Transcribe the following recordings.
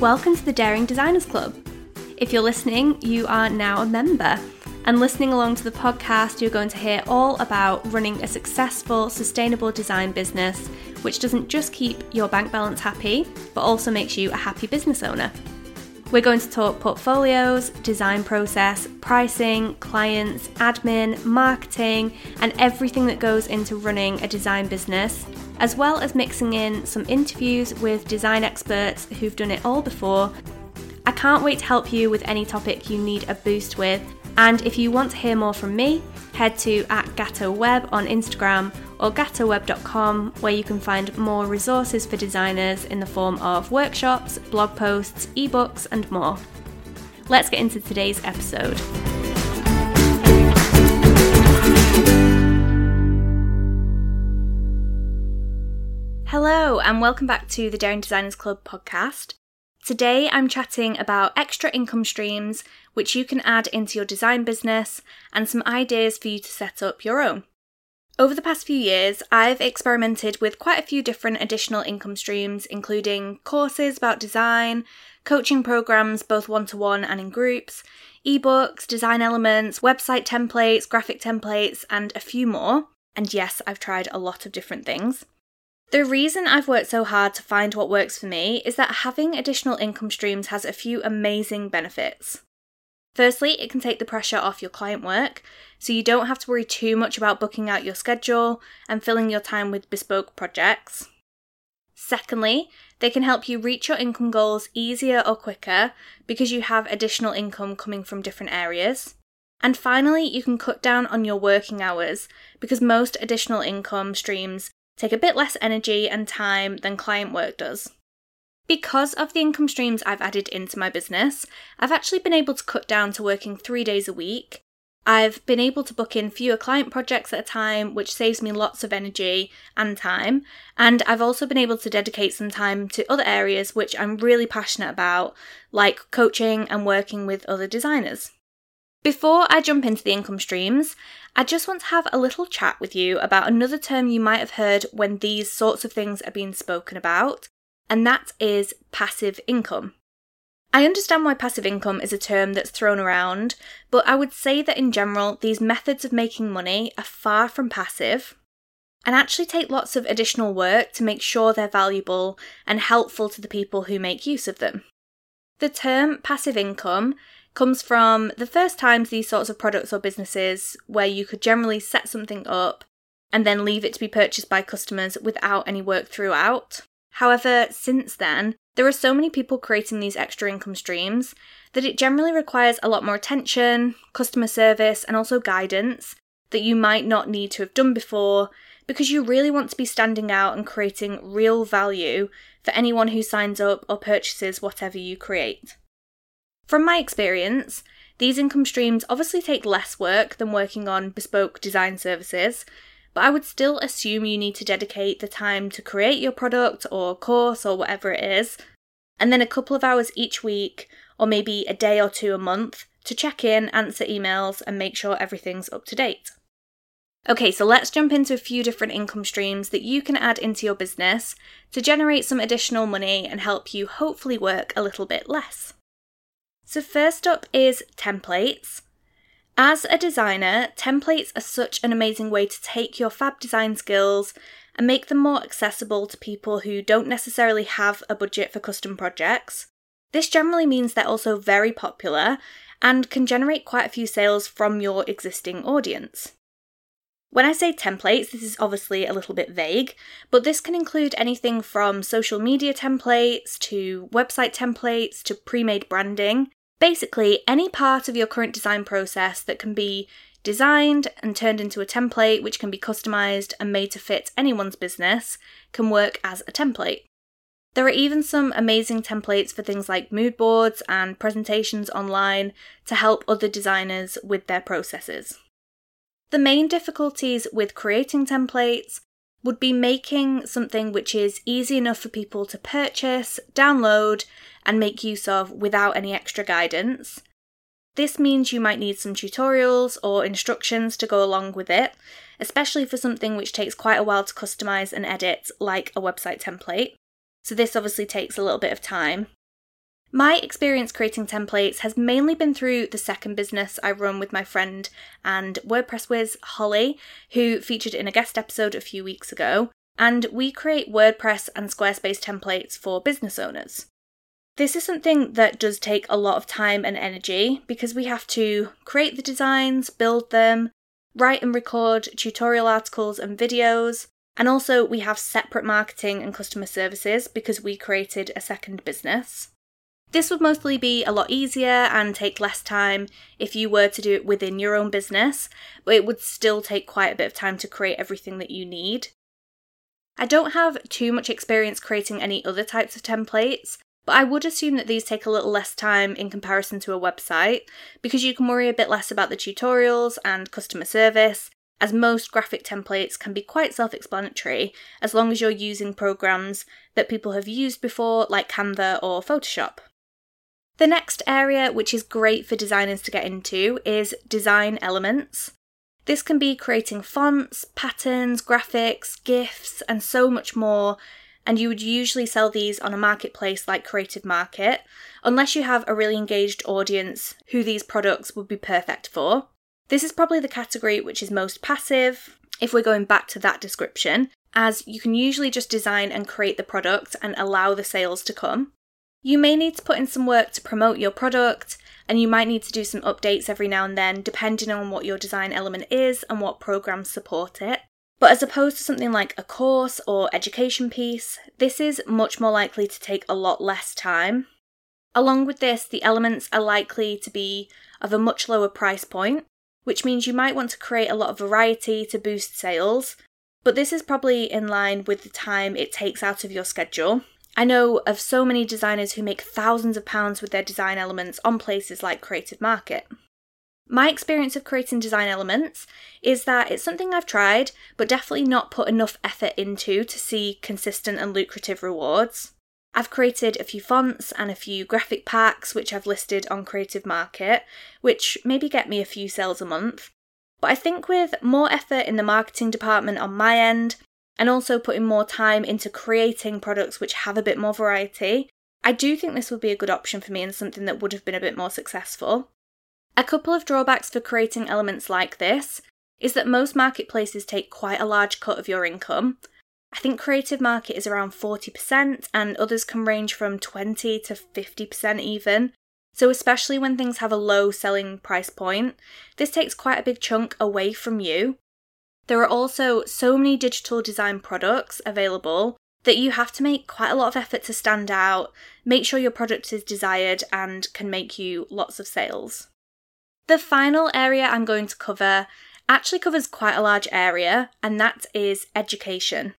Welcome to the Daring Designers Club. If you're listening, you are now a member. And listening along to the podcast, you're going to hear all about running a successful, sustainable design business, which doesn't just keep your bank balance happy, but also makes you a happy business owner. We're going to talk portfolios, design process, pricing, clients, admin, marketing, and everything that goes into running a design business, as well as mixing in some interviews with design experts who've done it all before. I can't wait to help you with any topic you need a boost with. And if you want to hear more from me, head to at GattoWeb on Instagram or gattoweb.com, where you can find more resources for designers in the form of workshops, blog posts, ebooks, and more. Let's get into today's episode. Hello, and welcome back to the Daring Designers Club podcast. Today I'm chatting about extra income streams which you can add into your design business and some ideas for you to set up your own. Over the past few years, I've experimented with quite a few different additional income streams, including courses about design, coaching programs both one to one and in groups, ebooks, design elements, website templates, graphic templates, and a few more. And yes, I've tried a lot of different things. The reason I've worked so hard to find what works for me is that having additional income streams has a few amazing benefits. Firstly, it can take the pressure off your client work, so you don't have to worry too much about booking out your schedule and filling your time with bespoke projects. Secondly, they can help you reach your income goals easier or quicker because you have additional income coming from different areas. And finally, you can cut down on your working hours because most additional income streams take a bit less energy and time than client work does. Because of the income streams I've added into my business, I've actually been able to cut down to working three days a week. I've been able to book in fewer client projects at a time, which saves me lots of energy and time. And I've also been able to dedicate some time to other areas which I'm really passionate about, like coaching and working with other designers. Before I jump into the income streams, I just want to have a little chat with you about another term you might have heard when these sorts of things are being spoken about, and that is passive income. I understand why passive income is a term that's thrown around, but I would say that in general, these methods of making money are far from passive and actually take lots of additional work to make sure they're valuable and helpful to the people who make use of them. The term passive income comes from the first times these sorts of products or businesses where you could generally set something up and then leave it to be purchased by customers without any work throughout. However, since then, there are so many people creating these extra income streams that it generally requires a lot more attention, customer service, and also guidance that you might not need to have done before because you really want to be standing out and creating real value for anyone who signs up or purchases whatever you create. From my experience, these income streams obviously take less work than working on bespoke design services, but I would still assume you need to dedicate the time to create your product or course or whatever it is, and then a couple of hours each week, or maybe a day or two a month, to check in, answer emails, and make sure everything's up to date. Okay, so let's jump into a few different income streams that you can add into your business to generate some additional money and help you hopefully work a little bit less. So, first up is templates. As a designer, templates are such an amazing way to take your fab design skills and make them more accessible to people who don't necessarily have a budget for custom projects. This generally means they're also very popular and can generate quite a few sales from your existing audience. When I say templates, this is obviously a little bit vague, but this can include anything from social media templates to website templates to pre made branding. Basically, any part of your current design process that can be designed and turned into a template which can be customized and made to fit anyone's business can work as a template. There are even some amazing templates for things like mood boards and presentations online to help other designers with their processes. The main difficulties with creating templates would be making something which is easy enough for people to purchase, download, and make use of without any extra guidance. This means you might need some tutorials or instructions to go along with it, especially for something which takes quite a while to customize and edit, like a website template. So, this obviously takes a little bit of time. My experience creating templates has mainly been through the second business I run with my friend and WordPress whiz Holly, who featured in a guest episode a few weeks ago, and we create WordPress and Squarespace templates for business owners. This is something that does take a lot of time and energy because we have to create the designs, build them, write and record tutorial articles and videos, and also we have separate marketing and customer services because we created a second business. This would mostly be a lot easier and take less time if you were to do it within your own business, but it would still take quite a bit of time to create everything that you need. I don't have too much experience creating any other types of templates, but I would assume that these take a little less time in comparison to a website because you can worry a bit less about the tutorials and customer service, as most graphic templates can be quite self explanatory as long as you're using programs that people have used before, like Canva or Photoshop. The next area, which is great for designers to get into, is design elements. This can be creating fonts, patterns, graphics, GIFs, and so much more. And you would usually sell these on a marketplace like Creative Market, unless you have a really engaged audience who these products would be perfect for. This is probably the category which is most passive, if we're going back to that description, as you can usually just design and create the product and allow the sales to come. You may need to put in some work to promote your product, and you might need to do some updates every now and then, depending on what your design element is and what programs support it. But as opposed to something like a course or education piece, this is much more likely to take a lot less time. Along with this, the elements are likely to be of a much lower price point, which means you might want to create a lot of variety to boost sales, but this is probably in line with the time it takes out of your schedule. I know of so many designers who make thousands of pounds with their design elements on places like Creative Market. My experience of creating design elements is that it's something I've tried, but definitely not put enough effort into to see consistent and lucrative rewards. I've created a few fonts and a few graphic packs, which I've listed on Creative Market, which maybe get me a few sales a month. But I think with more effort in the marketing department on my end, and also putting more time into creating products which have a bit more variety, I do think this would be a good option for me and something that would have been a bit more successful. A couple of drawbacks for creating elements like this is that most marketplaces take quite a large cut of your income. I think Creative Market is around 40%, and others can range from 20 to 50% even. So, especially when things have a low selling price point, this takes quite a big chunk away from you. There are also so many digital design products available that you have to make quite a lot of effort to stand out, make sure your product is desired, and can make you lots of sales. The final area I'm going to cover actually covers quite a large area, and that is education.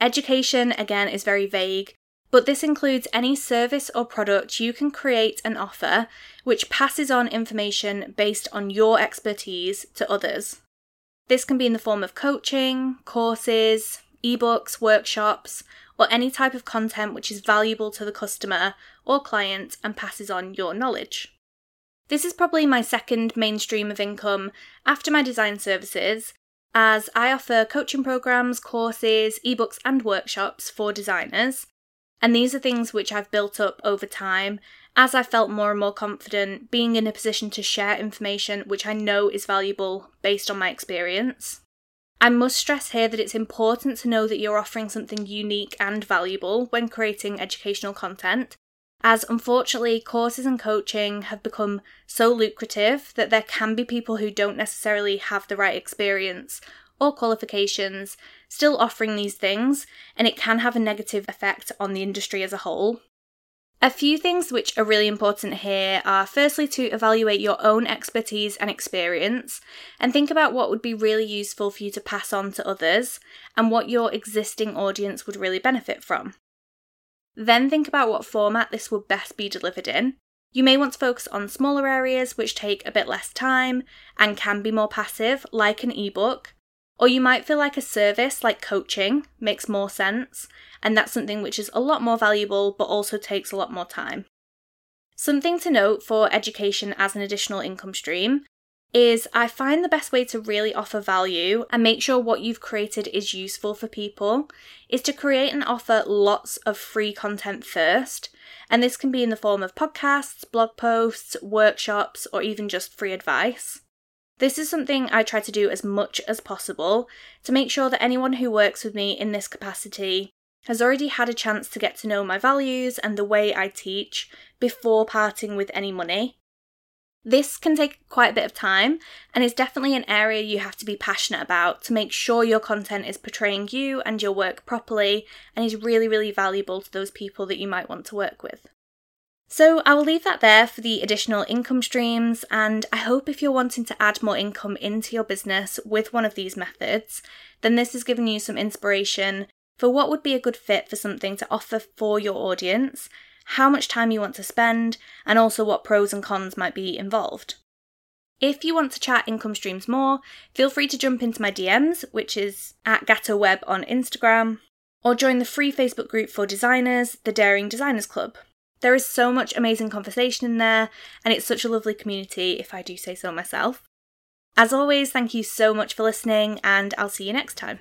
Education, again, is very vague, but this includes any service or product you can create and offer which passes on information based on your expertise to others. This can be in the form of coaching, courses, ebooks, workshops, or any type of content which is valuable to the customer or client and passes on your knowledge. This is probably my second main stream of income after my design services, as I offer coaching programs, courses, ebooks, and workshops for designers. And these are things which I've built up over time as I felt more and more confident being in a position to share information which I know is valuable based on my experience. I must stress here that it's important to know that you're offering something unique and valuable when creating educational content, as unfortunately, courses and coaching have become so lucrative that there can be people who don't necessarily have the right experience or qualifications still offering these things, and it can have a negative effect on the industry as a whole. A few things which are really important here are firstly to evaluate your own expertise and experience and think about what would be really useful for you to pass on to others and what your existing audience would really benefit from. Then think about what format this would best be delivered in. You may want to focus on smaller areas which take a bit less time and can be more passive, like an ebook, or you might feel like a service like coaching makes more sense, and that's something which is a lot more valuable but also takes a lot more time. Something to note for education as an additional income stream is I find the best way to really offer value and make sure what you've created is useful for people is to create and offer lots of free content first. And this can be in the form of podcasts, blog posts, workshops, or even just free advice. This is something I try to do as much as possible to make sure that anyone who works with me in this capacity has already had a chance to get to know my values and the way I teach before parting with any money. This can take quite a bit of time and is definitely an area you have to be passionate about to make sure your content is portraying you and your work properly and is really, really valuable to those people that you might want to work with. So I will leave that there for the additional income streams, and I hope if you're wanting to add more income into your business with one of these methods, then this has given you some inspiration for what would be a good fit for something to offer for your audience, how much time you want to spend, and also what pros and cons might be involved. If you want to chat income streams more, feel free to jump into my DMs, which is at GattoWeb on Instagram, or join the free Facebook group for designers, the Daring Designers Club. There is so much amazing conversation in there, and it's such a lovely community, if I do say so myself. As always, thank you so much for listening, and I'll see you next time.